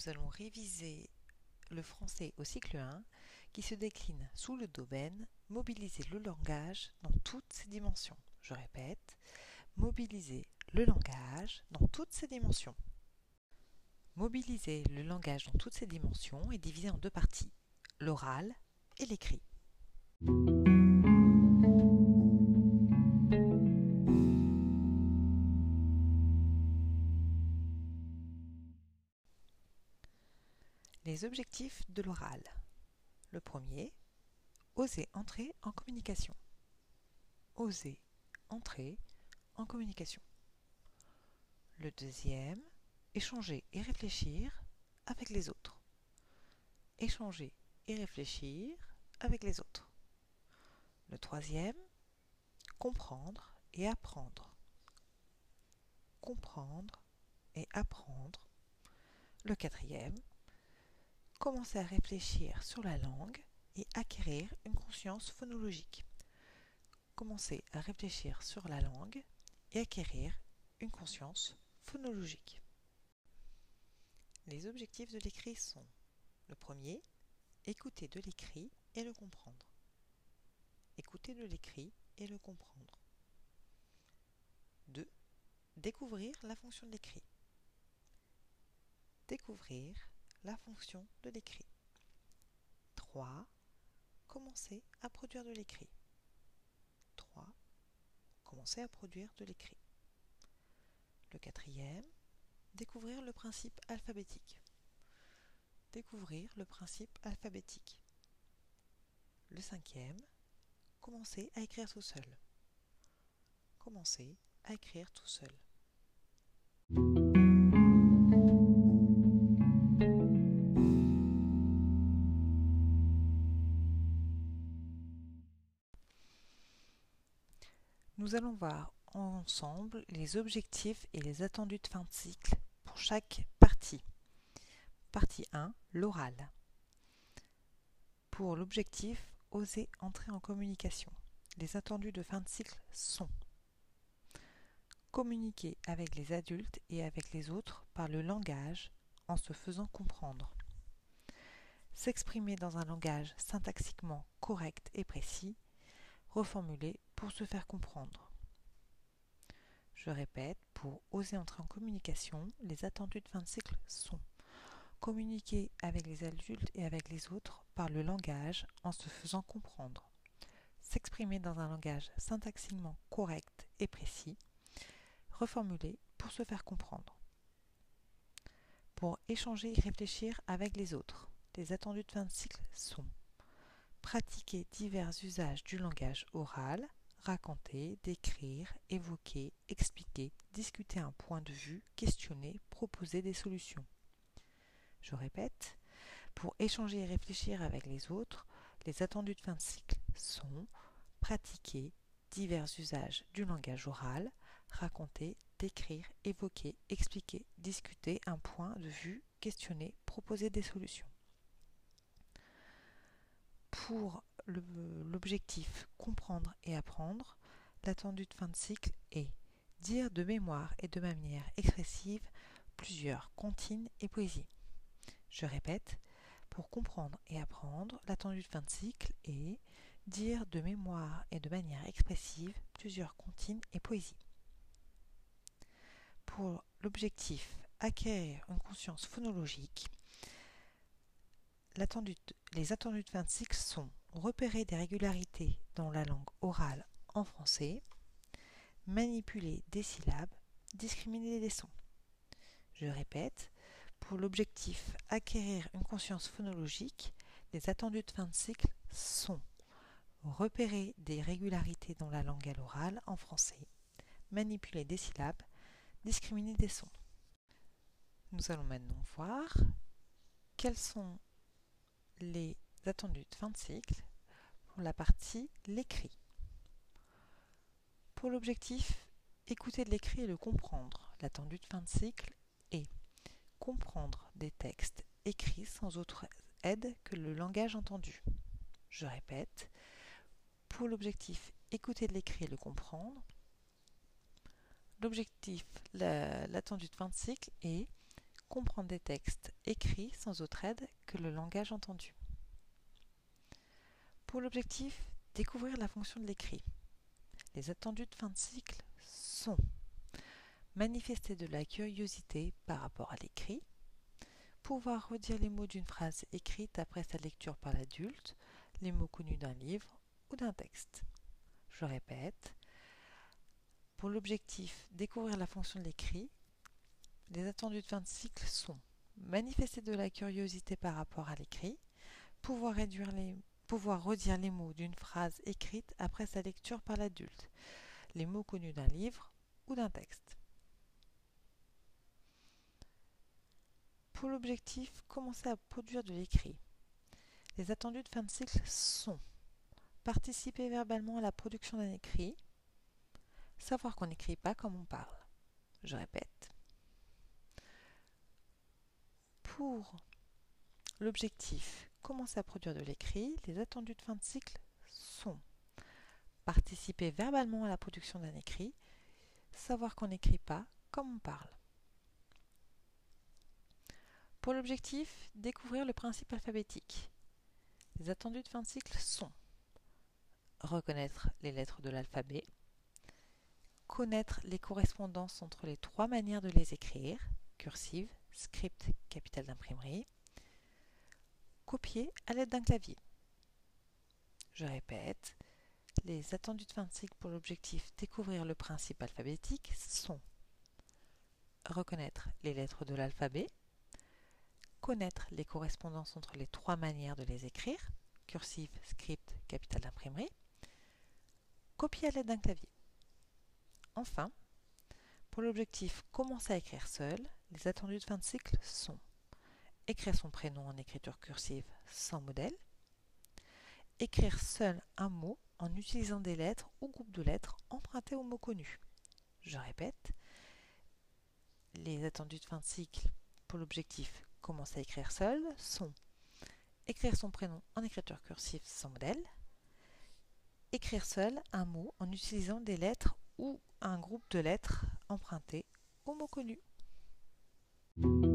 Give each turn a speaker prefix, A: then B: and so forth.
A: nous allons réviser le français au cycle 1 qui se décline sous le domaine mobiliser le langage dans toutes ses dimensions. Je répète, mobiliser le langage dans toutes ses dimensions. Mobiliser le langage dans toutes ses dimensions est divisé en deux parties, l'oral et l'écrit. Les objectifs de l'oral. Le premier, oser entrer en communication. Oser entrer en communication. Le deuxième, échanger et réfléchir avec les autres. Échanger et réfléchir avec les autres. Le troisième, comprendre et apprendre. Comprendre et apprendre. Le quatrième, commencer à réfléchir sur la langue et acquérir une conscience phonologique. Commencer à réfléchir sur la langue et acquérir une conscience phonologique. Les objectifs de l'écrit sont le premier, écouter de l'écrit et le comprendre. Écouter de l'écrit et le comprendre. 2. Découvrir la fonction de l'écrit. Découvrir la fonction de l'écrit. 3. Commencer à produire de l'écrit. 3. Commencer à produire de l'écrit. Le quatrième, découvrir le principe alphabétique. Découvrir le principe alphabétique. Le cinquième, commencer à écrire tout seul. Commencer à écrire tout seul. Nous allons voir ensemble les objectifs et les attendus de fin de cycle pour chaque partie. Partie 1, l'oral. Pour l'objectif, oser entrer en communication. Les attendus de fin de cycle sont communiquer avec les adultes et avec les autres par le langage en se faisant comprendre. S'exprimer dans un langage syntaxiquement correct et précis, reformuler pour se faire comprendre. Je répète, pour oser entrer en communication, les attendus de fin de cycle sont communiquer avec les adultes et avec les autres par le langage en se faisant comprendre, s'exprimer dans un langage syntaxiquement correct et précis, reformuler pour se faire comprendre. Pour échanger et réfléchir avec les autres, les attendus de fin de cycle sont pratiquer divers usages du langage oral, raconter, décrire, évoquer, expliquer, discuter un point de vue, questionner, proposer des solutions. Je répète, pour échanger et réfléchir avec les autres, les attendus de fin de cycle sont pratiquer divers usages du langage oral, raconter, décrire, évoquer, expliquer, discuter un point de vue, questionner, proposer des solutions. Pour l'objectif comprendre et apprendre, l'attendu de fin de cycle est dire de mémoire et de manière expressive plusieurs comptines et poésie. Je répète, pour comprendre et apprendre, l'attendu de fin de cycle est dire de mémoire et de manière expressive plusieurs comptines et poésie. Pour l'objectif acquérir une conscience phonologique, les attendus de fin de cycle sont repérer des régularités dans la langue orale en français, manipuler des syllabes, discriminer des sons. Je répète, pour l'objectif acquérir une conscience phonologique, les attendus de fin de cycle sont repérer des régularités dans la langue à en français, manipuler des syllabes, discriminer des sons. Nous allons maintenant voir quels sont les attendus de fin de cycle pour la partie l'écrit. Pour l'objectif écouter de l'écrit et le comprendre, l'attendu de fin de cycle est comprendre des textes écrits sans autre aide que le langage entendu. Je répète, pour l'objectif écouter de l'écrit et le comprendre, l'objectif, l'attendu de fin de cycle est comprendre des textes écrits sans autre aide que le langage entendu. Pour l'objectif, découvrir la fonction de l'écrit. Les attendus de fin de cycle sont manifester de la curiosité par rapport à l'écrit, pouvoir redire les mots d'une phrase écrite après sa lecture par l'adulte, les mots connus d'un livre ou d'un texte. Je répète, pour l'objectif découvrir la fonction de l'écrit, les attendus de fin de cycle sont manifester de la curiosité par rapport à l'écrit, pouvoir, pouvoir redire les mots d'une phrase écrite après sa lecture par l'adulte, les mots connus d'un livre ou d'un texte. Pour l'objectif, commencer à produire de l'écrit. Les attendus de fin de cycle sont participer verbalement à la production d'un écrit, savoir qu'on n'écrit pas comme on parle. Je répète. Pour l'objectif, commencer à produire de l'écrit, les attendus de fin de cycle sont participer verbalement à la production d'un écrit, savoir qu'on n'écrit pas comme on parle. Pour l'objectif, découvrir le principe alphabétique. Les attendus de fin de cycle sont reconnaître les lettres de l'alphabet, connaître les correspondances entre les trois manières de les écrire, cursive, script, capital d'imprimerie, copier à l'aide d'un clavier. Je répète, les attendus de fin de cycle pour l'objectif découvrir le principe alphabétique sont reconnaître les lettres de l'alphabet, connaître les correspondances entre les trois manières de les écrire, cursive, script, capital d'imprimerie, copier à l'aide d'un clavier. Enfin, pour l'objectif commencer à écrire seul, les attendus de fin de cycle sont écrire son prénom en écriture cursive sans modèle, écrire seul un mot en utilisant des lettres ou groupes de lettres empruntés aux mots connus. Je répète, les attendus de fin de cycle pour l'objectif commencer à écrire seul sont écrire son prénom en écriture cursive sans modèle, écrire seul un mot en utilisant des lettres ou un groupe de lettres empruntées aux mots connus.